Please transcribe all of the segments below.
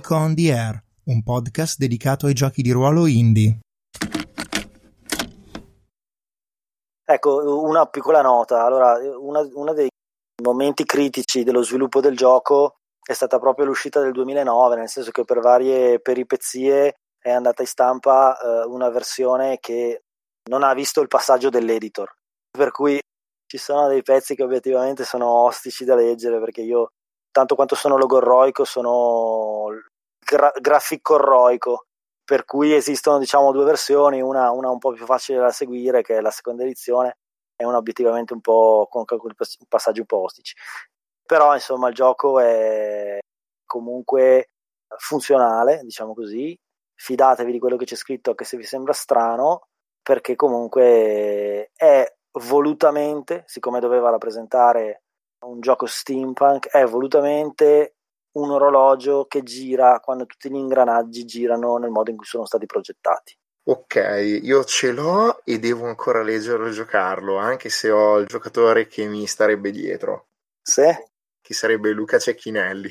Geek on the Air, un podcast dedicato ai giochi di ruolo indie. Ecco, una piccola nota. Allora, uno dei momenti critici dello sviluppo del gioco è stata proprio l'uscita del 2009, nel senso che per varie peripezie è andata in stampa eh, una versione che non ha visto il passaggio dell'editor, per cui ci sono dei pezzi che obiettivamente sono ostici da leggere perché io tanto quanto sono logorroico sono gra- graficorroico per cui esistono diciamo due versioni una, una, un po' più facile da seguire che è la seconda edizione e una obiettivamente un po' con passaggi un po' ostici. Però insomma il gioco è comunque funzionale diciamo così. Fidatevi di quello che c'è scritto anche se vi sembra strano perché comunque è volutamente siccome doveva rappresentare un gioco steampunk è volutamente un orologio che gira quando tutti gli ingranaggi girano nel modo in cui sono stati progettati. Ok, io ce l'ho e devo ancora leggerlo e giocarlo, anche se ho il giocatore che mi starebbe dietro. Sì? Che sarebbe Luca Cecchinelli.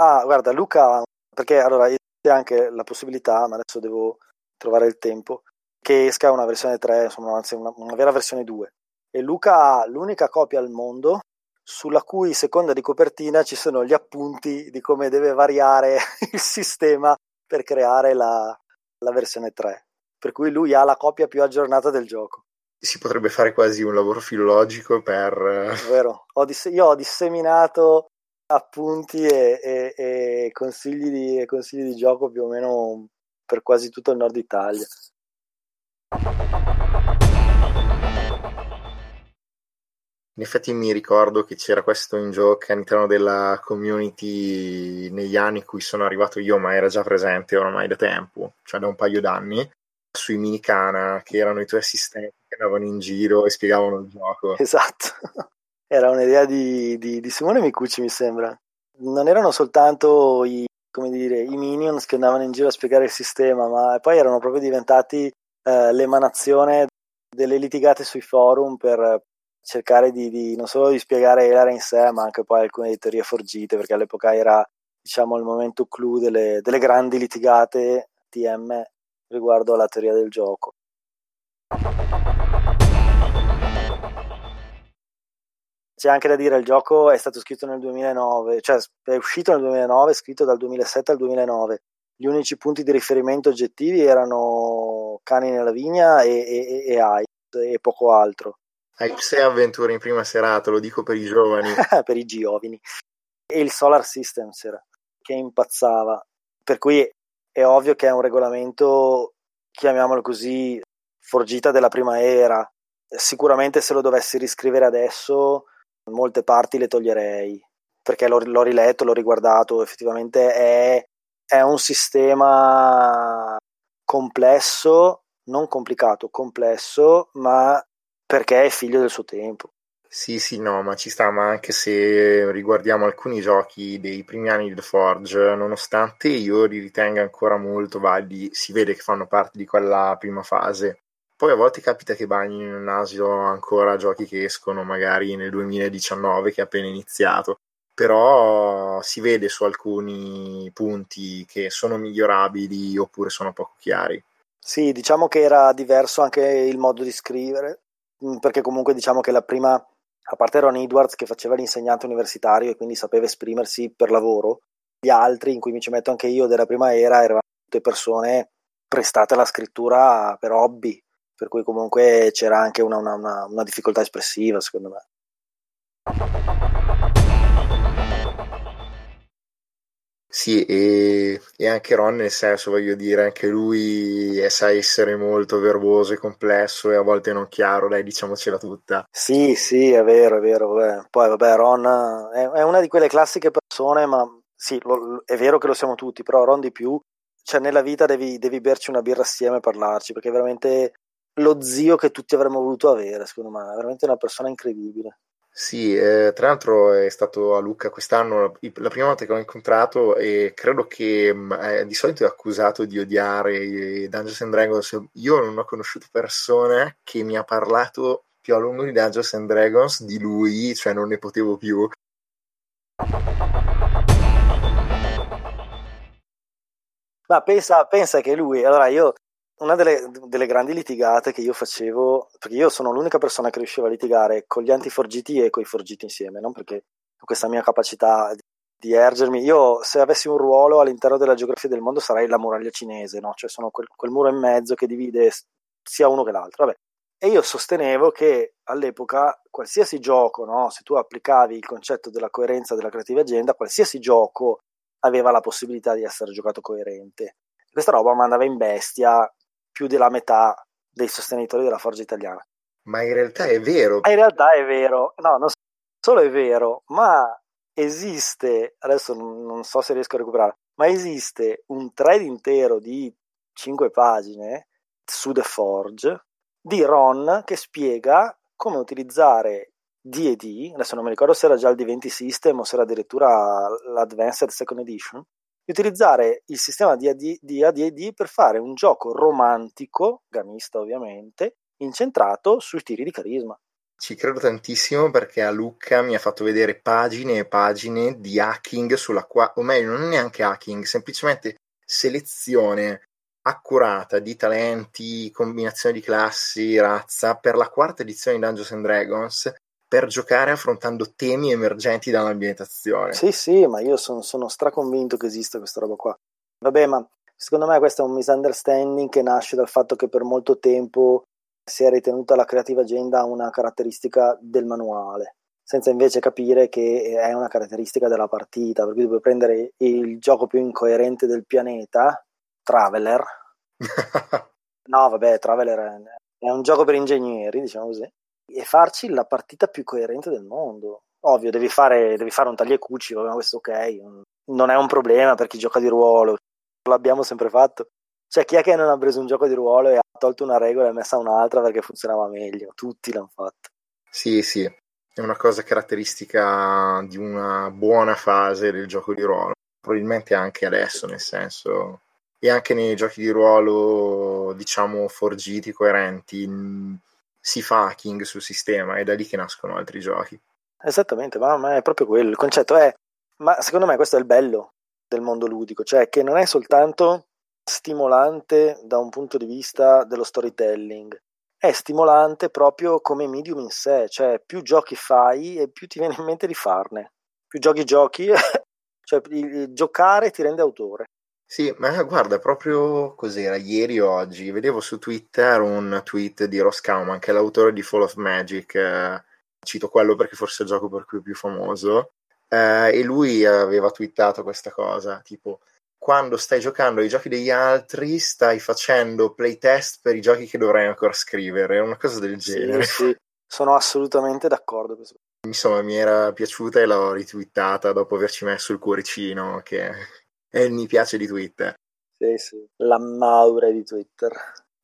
Ah, guarda, Luca, perché allora c'è anche la possibilità, ma adesso devo trovare il tempo, che esca una versione 3, insomma, anzi una, una vera versione 2. E Luca ha l'unica copia al mondo sulla cui seconda di copertina ci sono gli appunti di come deve variare il sistema per creare la, la versione 3. Per cui lui ha la copia più aggiornata del gioco. Si potrebbe fare quasi un lavoro filologico per... È vero, ho dis- io ho disseminato appunti e, e, e, consigli di, e consigli di gioco più o meno per quasi tutto il nord Italia. In effetti mi ricordo che c'era questo in gioco all'interno della community negli anni in cui sono arrivato io, ma era già presente oramai da tempo, cioè da un paio d'anni, sui minicana, che erano i tuoi assistenti che andavano in giro e spiegavano il gioco. Esatto, era un'idea di, di, di Simone Micucci mi sembra. Non erano soltanto i, dire, i minions che andavano in giro a spiegare il sistema, ma poi erano proprio diventati eh, l'emanazione delle litigate sui forum per, cercare di, di, non solo di spiegare l'era in sé, ma anche poi alcune teorie forgite, perché all'epoca era diciamo il momento clou delle, delle grandi litigate TM riguardo alla teoria del gioco. C'è anche da dire, il gioco è stato scritto nel 2009, cioè è uscito nel 2009, scritto dal 2007 al 2009. Gli unici punti di riferimento oggettivi erano Cani nella vigna e, e, e AI e poco altro hai sei avventure in prima serata, lo dico per i giovani. per i giovani. E il Solar Systems era, che impazzava. Per cui è ovvio che è un regolamento, chiamiamolo così, forgita della prima era. Sicuramente se lo dovessi riscrivere adesso, molte parti le toglierei, perché l'ho, l'ho riletto, l'ho riguardato, effettivamente è, è un sistema complesso, non complicato, complesso, ma perché è figlio del suo tempo. Sì, sì, no, ma ci sta, ma anche se riguardiamo alcuni giochi dei primi anni di The Forge, nonostante io li ritenga ancora molto validi, si vede che fanno parte di quella prima fase. Poi a volte capita che bagnino il naso ancora giochi che escono magari nel 2019, che è appena iniziato, però si vede su alcuni punti che sono migliorabili oppure sono poco chiari. Sì, diciamo che era diverso anche il modo di scrivere, perché comunque diciamo che la prima, a parte Ron Edwards che faceva l'insegnante universitario e quindi sapeva esprimersi per lavoro, gli altri, in cui mi ci metto anche io della prima era, erano tutte persone prestate alla scrittura per hobby, per cui comunque c'era anche una, una, una difficoltà espressiva secondo me. Sì, e, e, anche Ron, nel senso, voglio dire, anche lui è, sa essere molto verboso e complesso e a volte non chiaro, dai, diciamocela tutta. Sì, sì, è vero, è vero. Vabbè. Poi, vabbè, Ron è, è, una di quelle classiche persone, ma sì, lo, è vero che lo siamo tutti, però Ron di più, cioè nella vita devi, devi berci una birra assieme e parlarci, perché è veramente lo zio che tutti avremmo voluto avere, secondo me, è veramente una persona incredibile. Sì, eh, tra l'altro è stato a Lucca quest'anno la prima volta che l'ho incontrato e credo che mm, eh, di solito è accusato di odiare Dungeons and Dragons. Io non ho conosciuto persone che mi ha parlato più a lungo di Dungeons and Dragons di lui, cioè non ne potevo più. Ma pensa, pensa che lui, allora io, una delle, delle, grandi litigate che io facevo, perché io sono l'unica persona che riusciva a litigare con gli antiforgiti e con i forgiti insieme, non perché questa mia capacità di ergermi. Io, se avessi un ruolo all'interno della geografia del mondo, sarei la muraglia cinese, no? Cioè sono quel, quel muro in mezzo che divide sia uno che l'altro. Vabbè. E io sostenevo che all'epoca qualsiasi gioco, no? se tu applicavi il concetto della coerenza della creativa agenda, qualsiasi gioco aveva la possibilità di essere giocato coerente. Questa roba mandava in bestia più della metà dei sostenitori della Forza Italiana. Ma in realtà è vero. Ma in realtà è vero, no, non solo è vero, ma esiste, adesso non so se riesco a recuperare, ma esiste un thread intero di 5 pagine su The Forge di Ron che spiega come utilizzare D&D, adesso non mi ricordo se era già il D20 System o se era addirittura l'Advanced Second Edition, di utilizzare il sistema di AD&D per fare un gioco romantico, gamista ovviamente, incentrato sui tiri di carisma. Ci credo tantissimo perché a Lucca mi ha fatto vedere pagine e pagine di hacking sulla quale, o meglio, non è neanche hacking, semplicemente selezione accurata di talenti, combinazione di classi, razza per la quarta edizione di Dungeons and Dragons per giocare affrontando temi emergenti dall'ambientazione. Sì, sì, ma io sono, sono straconvinto che esista questa roba qua. Vabbè, ma secondo me questo è un misunderstanding che nasce dal fatto che per molto tempo si è ritenuta la creativa agenda una caratteristica del manuale, senza invece capire che è una caratteristica della partita, per cui puoi prendere il gioco più incoerente del pianeta, Traveler. no, vabbè, Traveler è un gioco per ingegneri, diciamo così, e farci la partita più coerente del mondo. Ovvio, devi fare, devi fare un tagli e cuci, vabbè, questo ok, non è un problema per chi gioca di ruolo, l'abbiamo sempre fatto. Cioè, chi è che non ha preso un gioco di ruolo e ha tolto una regola e messa un'altra perché funzionava meglio? Tutti l'hanno fatto. Sì, sì, è una cosa caratteristica di una buona fase del gioco di ruolo. Probabilmente anche adesso, nel senso, e anche nei giochi di ruolo, diciamo, forgiti, coerenti, si fa hacking sul sistema, è da lì che nascono altri giochi. Esattamente, ma, è proprio quello. Il concetto è, ma secondo me questo è il bello del mondo ludico, cioè che non è soltanto stimolante da un punto di vista dello storytelling, è stimolante proprio come medium in sé, cioè più giochi fai e più ti viene in mente di farne, più giochi giochi, cioè giocare ti rende autore. Sì, ma guarda, proprio cos'era ieri o oggi, vedevo su Twitter un tweet di Ross Kauman, che è l'autore di Fall of Magic, eh, cito quello perché forse è il gioco per cui è più famoso, eh, e lui aveva twittato questa cosa, tipo quando stai giocando ai giochi degli altri, stai facendo playtest per i giochi che dovrai ancora scrivere, una cosa del genere. Sì, sì. sono assolutamente d'accordo. Insomma, mi era piaciuta e l'ho ritwittata dopo averci messo il cuoricino, che è il mi piace di Twitter. Sì, sì, la maura di Twitter.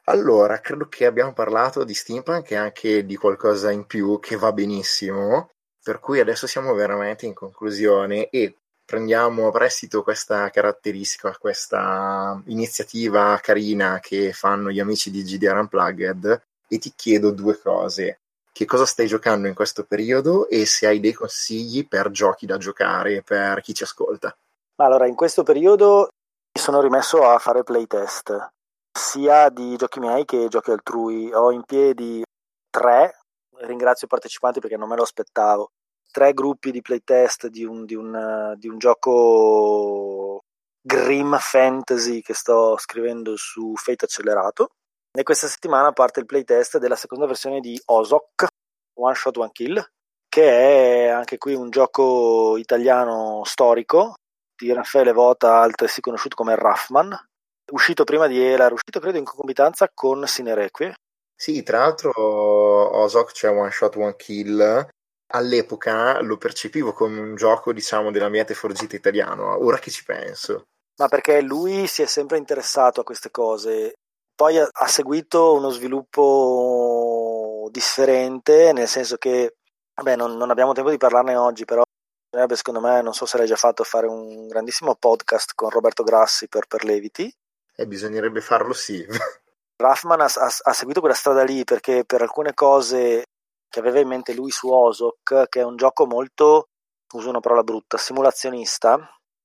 Allora, credo che abbiamo parlato di steampunk e anche di qualcosa in più che va benissimo, per cui adesso siamo veramente in conclusione e prendiamo a prestito questa caratteristica, questa iniziativa carina che fanno gli amici di GDR Unplugged e ti chiedo due cose. Che cosa stai giocando in questo periodo e se hai dei consigli per giochi da giocare per chi ci ascolta? Allora, in questo periodo mi sono rimesso a fare playtest, sia di giochi miei che giochi altrui. Ho in piedi tre, ringrazio i partecipanti perché non me lo aspettavo tre gruppi di playtest di un, di un, di un gioco Grim Fantasy che sto scrivendo su Fate Accelerato. E questa settimana parte il playtest della seconda versione di Ozok, One Shot One Kill, che è anche qui un gioco italiano storico di Raffaele Vota, altresì conosciuto come Raffman, uscito prima di era uscito credo in concomitanza con Sinerequie. Sì, tra l'altro Ozok c'è One Shot One Kill all'epoca lo percepivo come un gioco, diciamo, dell'ambiente forgito italiano, ora che ci penso. Ma perché lui si è sempre interessato a queste cose, poi ha, ha seguito uno sviluppo differente, nel senso che, vabbè, non, non abbiamo tempo di parlarne oggi, però secondo me, non so se l'hai già fatto, fare un grandissimo podcast con Roberto Grassi per, per Leviti. E bisognerebbe farlo sì. Raffman ha, ha, ha, seguito quella strada lì perché per alcune cose che aveva in mente lui su Osok, che è un gioco molto, uso una parola brutta, simulazionista,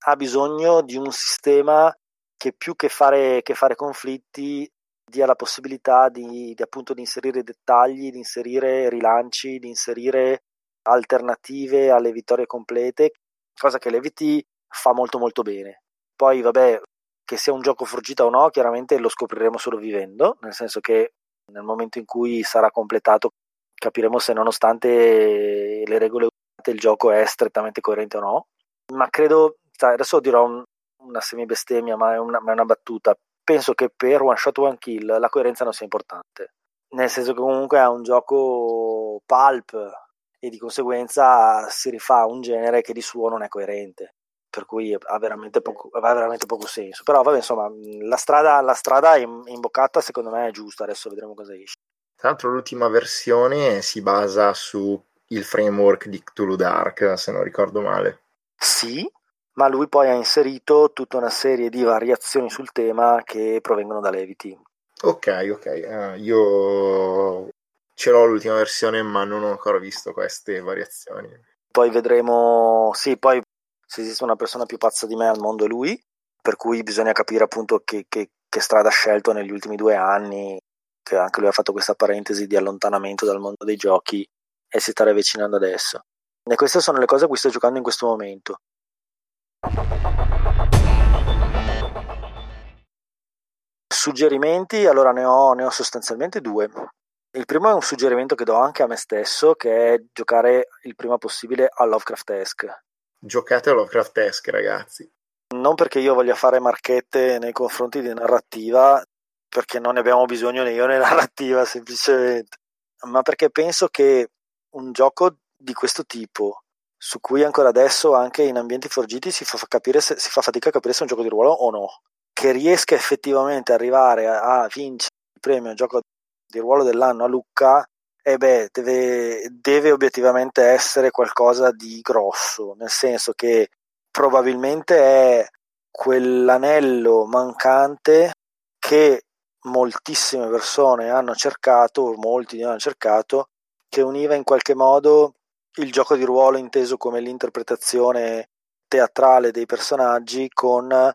ha bisogno di un sistema che più che fare, che fare conflitti dia la possibilità di, di, appunto di inserire dettagli, di inserire rilanci, di inserire alternative alle vittorie complete, cosa che l'EVT fa molto molto bene. Poi vabbè, che sia un gioco forgita o no, chiaramente lo scopriremo solo vivendo, nel senso che nel momento in cui sarà completato capiremo se nonostante le regole usate il gioco è strettamente coerente o no. Ma credo, adesso dirò un, una semibestemmia, ma ma è una battuta. Penso che per One Shot One Kill la coerenza non sia importante. Nel senso che comunque è un gioco pulp e di conseguenza si rifà a un genere che di suo non è coerente per cui ha veramente poco, ha veramente poco senso. Però vabbè, insomma, la strada, la strada imboccata secondo me è giusta, adesso vedremo cosa esce. Tra l'altro l'ultima versione si basa sul framework di Cthulhu Dark, se non ricordo male. Sì, ma lui poi ha inserito tutta una serie di variazioni sul tema che provengono da Levity. Ok, ok, uh, io ce l'ho l'ultima versione ma non ho ancora visto queste variazioni. Poi vedremo, sì, poi se esiste una persona più pazza di me al mondo è lui, per cui bisogna capire appunto che, che, che strada ha scelto negli ultimi due anni, che anche lui ha fatto questa parentesi di allontanamento dal mondo dei giochi e si sta avvicinando adesso. E queste sono le cose a cui sto giocando in questo momento. Suggerimenti, allora ne ho, ne ho sostanzialmente due. Il primo è un suggerimento che do anche a me stesso, che è giocare il prima possibile a Lovecraft-esque giocate a Lovecraft-esque, ragazzi. Non perché io voglia fare marchette nei confronti di narrativa, perché non ne abbiamo bisogno né io né narrativa, semplicemente, ma perché penso che un gioco di questo tipo, su cui ancora adesso anche in ambienti forgiti si fa, capire se, si fa fatica a capire se è un gioco di ruolo o no, che riesca effettivamente ad arrivare a, a vincere il premio gioco di ruolo dell'anno a Lucca eh beh, deve, deve obiettivamente essere qualcosa di grosso, nel senso che probabilmente è quell'anello mancante che moltissime persone hanno cercato, molti hanno cercato, che univa in qualche modo il gioco di ruolo inteso come l'interpretazione teatrale dei personaggi con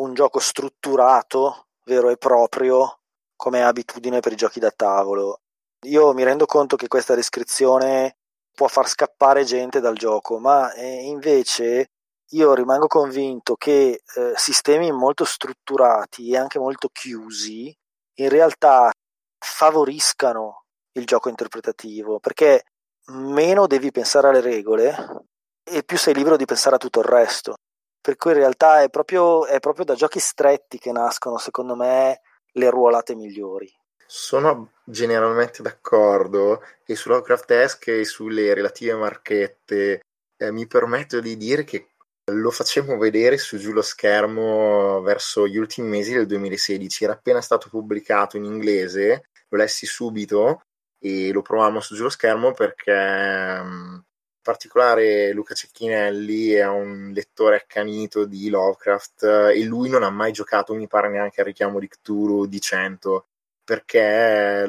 un gioco strutturato, vero e proprio, come abitudine per i giochi da tavolo. Io mi rendo conto che questa descrizione può far scappare gente dal gioco, ma eh, invece io rimango convinto che eh, sistemi molto strutturati e anche molto chiusi in realtà favoriscano il gioco interpretativo, perché meno devi pensare alle regole e più sei libero di pensare a tutto il resto. Per cui in realtà è proprio, è proprio da giochi stretti che nascono, secondo me, le ruolate migliori. Sono generalmente d'accordo e su Lovecraft-esque e sulle relative marchette eh, mi permetto di dire che lo facemmo vedere su giù lo schermo verso gli ultimi mesi del 2016. Era appena stato pubblicato in inglese, lo lessi subito e lo provammo su giù lo schermo perché mm, particolare Luca Cecchinelli è un lettore accanito di Lovecraft e lui non ha mai giocato, mi pare, neanche al richiamo di Cthulhu di 100 perché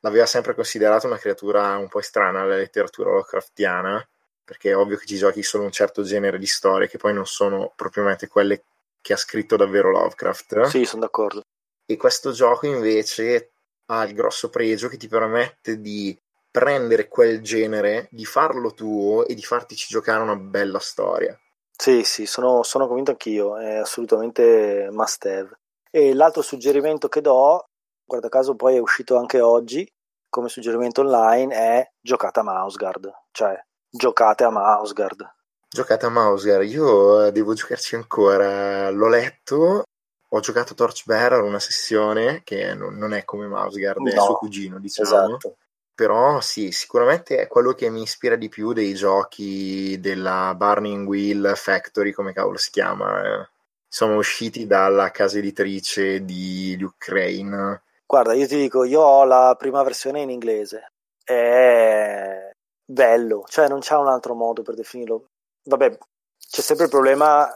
l'aveva sempre considerato una creatura un po' strana alla letteratura Lovecraftiana, perché è ovvio che ci giochi solo un certo genere di storie che poi non sono propriamente quelle che ha scritto davvero Lovecraft. Sì, sono d'accordo. E questo gioco invece ha il grosso pregio che ti permette di prendere quel genere, di farlo tuo e di fartici giocare una bella storia. Sì, sì, sono, sono convinto anch'io, è assolutamente must have. E l'altro suggerimento che do guarda caso poi è uscito anche oggi come suggerimento online è giocate a Mouseguard, cioè giocate a Mouseguard. Giocate a Mouseguard, io eh, devo giocarci ancora, l'ho letto, ho giocato Torchbearer una sessione che non è come Mouseguard, no, è suo cugino diciamo. Esatto. Però sì, sicuramente è quello che mi ispira di più dei giochi della Burning Wheel Factory, come cavolo si chiama. Eh. Sono usciti dalla casa editrice di Ukraine Guarda, io ti dico, io ho la prima versione in inglese. È bello, cioè non c'è un altro modo per definirlo. Vabbè, c'è sempre il problema,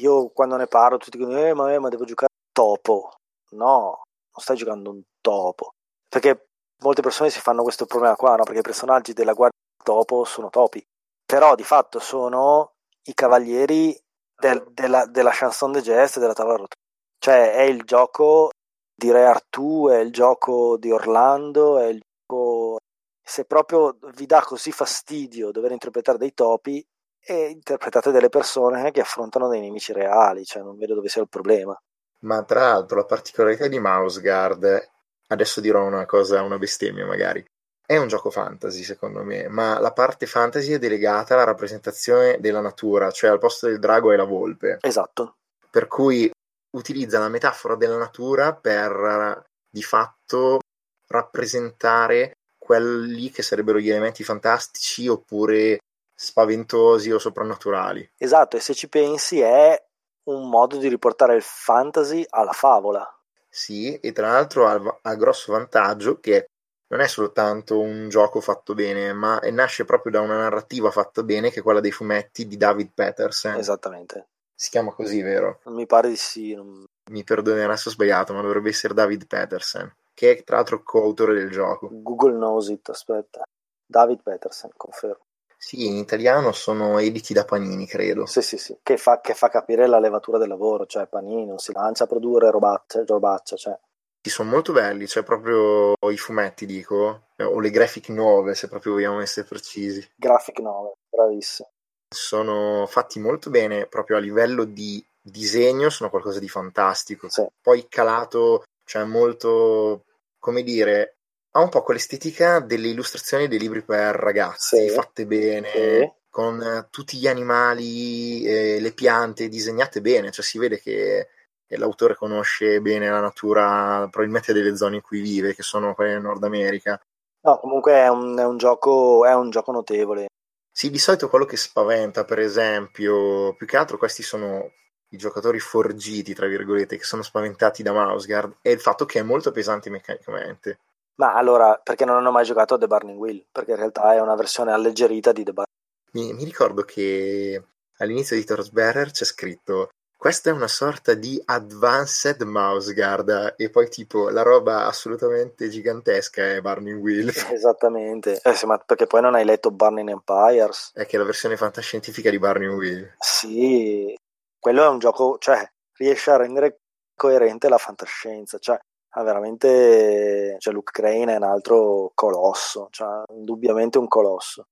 io quando ne parlo tutti dicono, eh, ma, eh, ma devo giocare topo. No, non stai giocando un topo. Perché molte persone si fanno questo problema qua, no? Perché i personaggi della guardia topo sono topi. Però di fatto sono i cavalieri del, della, della chanson de geste della tavola rotonda Cioè è il gioco di Re Artù, è il gioco di Orlando, è il gioco... Se proprio vi dà così fastidio dover interpretare dei topi, e interpretate delle persone che affrontano dei nemici reali, cioè non vedo dove sia il problema. Ma tra l'altro la particolarità di Mouse Guard, adesso dirò una cosa, una bestemmia magari, è un gioco fantasy secondo me, ma la parte fantasy è delegata alla rappresentazione della natura, cioè al posto del drago è la volpe. Esatto. Per cui utilizza la metafora della natura per di fatto rappresentare quelli che sarebbero gli elementi fantastici oppure spaventosi o soprannaturali. Esatto, e se ci pensi è un modo di riportare il fantasy alla favola. Sì, e tra l'altro ha, ha grosso vantaggio che non è soltanto un gioco fatto bene, ma nasce proprio da una narrativa fatta bene che è quella dei fumetti di David Peterson. Esattamente. Si chiama così, vero? Mi pare di sì. Non... Mi perdonerà se ho sbagliato, ma dovrebbe essere David Peterson, che è tra l'altro coautore del gioco. Google knows it, aspetta. David Peterson, confermo. Sì, in italiano sono editi da Panini, credo. Sì, sì, sì, che fa, che fa capire la levatura del lavoro, cioè Panini non si lancia a produrre robaccia, robaccia cioè. Sì, sono molto belli, cioè proprio i fumetti, dico, o le graphic novel, se proprio vogliamo essere precisi. Graphic novel, bravissimo. Sono fatti molto bene, proprio a livello di disegno, sono qualcosa di fantastico. Sì. Poi calato, cioè molto, come dire, ha un po' quell'estetica delle illustrazioni dei libri per ragazzi, Sì. fatte bene, Sì. con eh, tutti gli animali, e le piante disegnate bene, cioè si vede che l'autore conosce bene la natura, probabilmente delle zone in cui vive, che sono quelle del Nord America. No, comunque è un, è un gioco, è un gioco notevole. Sì, di solito quello che spaventa, per esempio, più che altro questi sono i giocatori forgiti, tra virgolette, che sono spaventati da Mouseguard, è il fatto che è molto pesante meccanicamente. Ma allora, perché non hanno mai giocato a The Burning Wheel? Perché in realtà è una versione alleggerita di The Burning Mi, mi ricordo che all'inizio di Torchbearer c'è scritto questa è una sorta di advanced mouse guard e poi tipo la roba assolutamente gigantesca è Burning Wheel Wheel. Esattamente. Eh sì, ma perché poi non hai letto Burning Empires? è che è la versione fantascientifica di Burning Wheel Sì, quello è un gioco, cioè, riesce a rendere coerente la fantascienza, cioè, ha veramente, cioè, Luke Crane è un altro colosso, cioè, indubbiamente un colosso.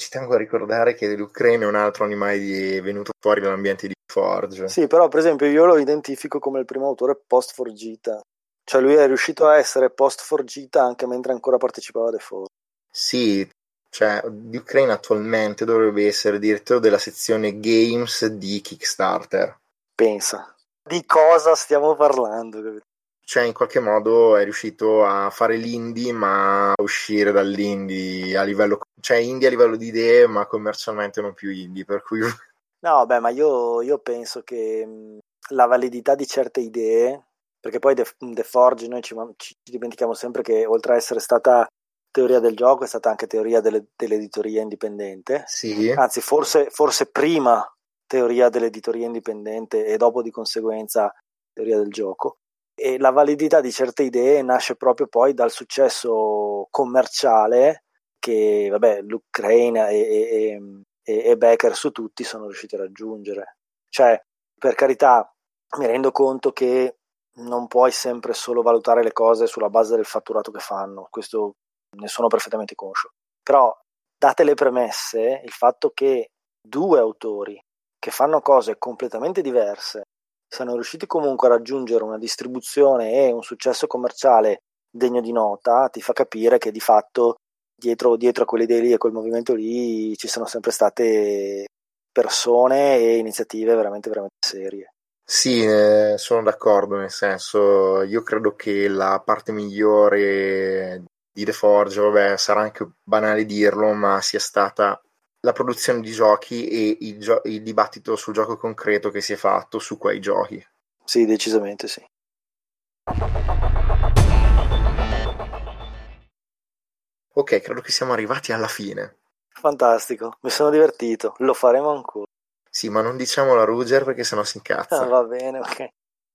ci tengo a ricordare che l'Ucraina è un altro animale di- venuto fuori dall'ambiente di Forge Sì, però per esempio io lo identifico come il primo autore post Forgita, cioè lui è riuscito a essere post Forgita anche mentre ancora partecipava a The Forge. Sì, cioè l'Ucraina attualmente dovrebbe essere direttore della sezione games di Kickstarter Pensa, di cosa stiamo parlando? cioè in qualche modo è riuscito a fare l'indie ma a uscire dall'indie a livello cioè indie a livello di idee ma commercialmente non più indie per cui No, beh, ma io, io penso che mh, la validità di certe idee, perché poi The, The Forge noi ci, ci dimentichiamo sempre che oltre a essere stata teoria del gioco è stata anche teoria delle, dell'editoria indipendente, sì anzi forse, forse prima teoria dell'editoria indipendente e dopo di conseguenza teoria del gioco. E la validità di certe idee nasce proprio poi dal successo commerciale che, vabbè, Luke Crane e, e, e, e Becker su tutti sono riusciti a raggiungere. Cioè, per carità, mi rendo conto che non puoi sempre solo valutare le cose sulla base del fatturato che fanno, questo ne sono perfettamente conscio. Però, date le premesse, il fatto che due autori che fanno cose completamente diverse siano riusciti comunque a raggiungere una distribuzione e un successo commerciale degno di nota, ti fa capire che di fatto dietro, dietro a quelle idee lì e quel movimento lì ci sono sempre state persone e iniziative veramente, veramente serie. Sì, eh, sono d'accordo, nel senso, io credo che la parte migliore di The Forge, vabbè, sarà anche banale dirlo, ma sia stata la produzione di giochi e il, gio- il dibattito sul gioco concreto che si è fatto su quei giochi. Sì, decisamente sì. Ok, credo che siamo arrivati alla fine. Fantastico, mi sono divertito, lo faremo ancora. Sì, ma non diciamolo a Ruger perché sennò si Ah, incazza. va bene, ok.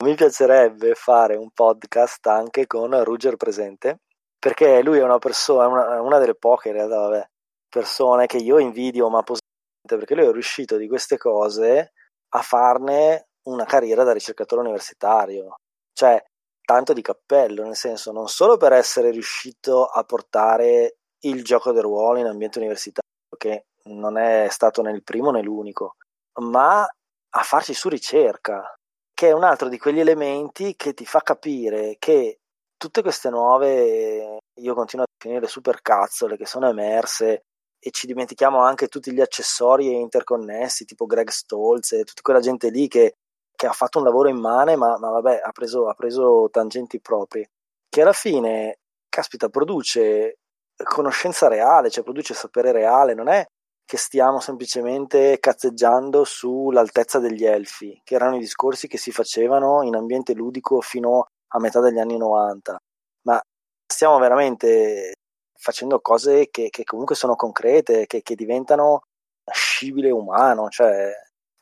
Mi piacerebbe fare un podcast anche con Ruger presente, perché lui è una persona, una, una delle poche in realtà, vabbè, persone che io invidio, ma pos- perché lui è riuscito di queste cose a farne una carriera da ricercatore universitario. Cioè, tanto di cappello, nel senso, non solo per essere riuscito a portare il gioco del ruolo in ambiente universitario, che non è stato né il primo né l'unico, ma a farci su ricerca, che è un altro di quegli elementi che ti fa capire che tutte queste nuove, io continuo a definire supercazzole che sono emerse e ci dimentichiamo anche tutti gli accessori interconnessi, tipo Greg Stolz e tutta quella gente lì che, che ha fatto un lavoro immane, ma, ma vabbè, ha preso, ha preso tangenti propri, che alla fine, caspita, produce conoscenza reale, cioè produce sapere reale, non è che stiamo semplicemente cazzeggiando sull'altezza degli elfi, che erano i discorsi che si facevano in ambiente ludico fino a metà degli anni 90, ma stiamo veramente facendo cose che, che comunque sono concrete, che, che diventano scibile umano, cioè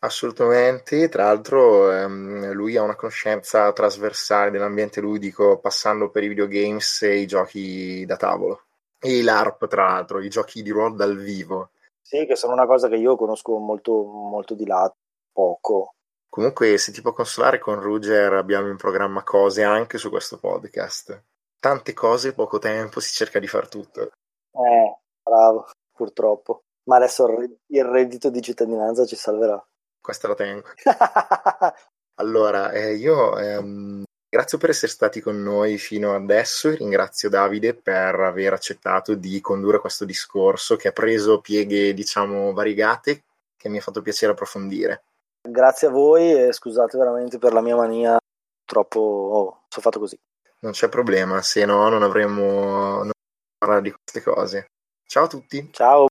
Assolutamente, tra l'altro ehm, lui ha una conoscenza trasversale dell'ambiente ludico passando per i videogames e i giochi da tavolo. E l'ARP, tra l'altro, i giochi di ruolo dal vivo. Sì, che sono una cosa che io conosco molto, molto di lato, poco. Comunque, se ti può consolare con Ruger, abbiamo in programma cose anche su questo podcast tante cose, poco tempo, si cerca di far tutto. Eh, bravo, purtroppo. Ma adesso il reddito di cittadinanza ci salverà. Questa la tengo. allora, eh, io ehm, grazie per essere stati con noi fino adesso e ringrazio Davide per aver accettato di condurre questo discorso che ha preso pieghe, diciamo, variegate che mi ha fatto piacere approfondire. Grazie a voi e scusate veramente per la mia mania, troppo oh, sono fatto così non c'è problema, se no non avremmo non parlare di queste cose. Ciao a tutti. Ciao.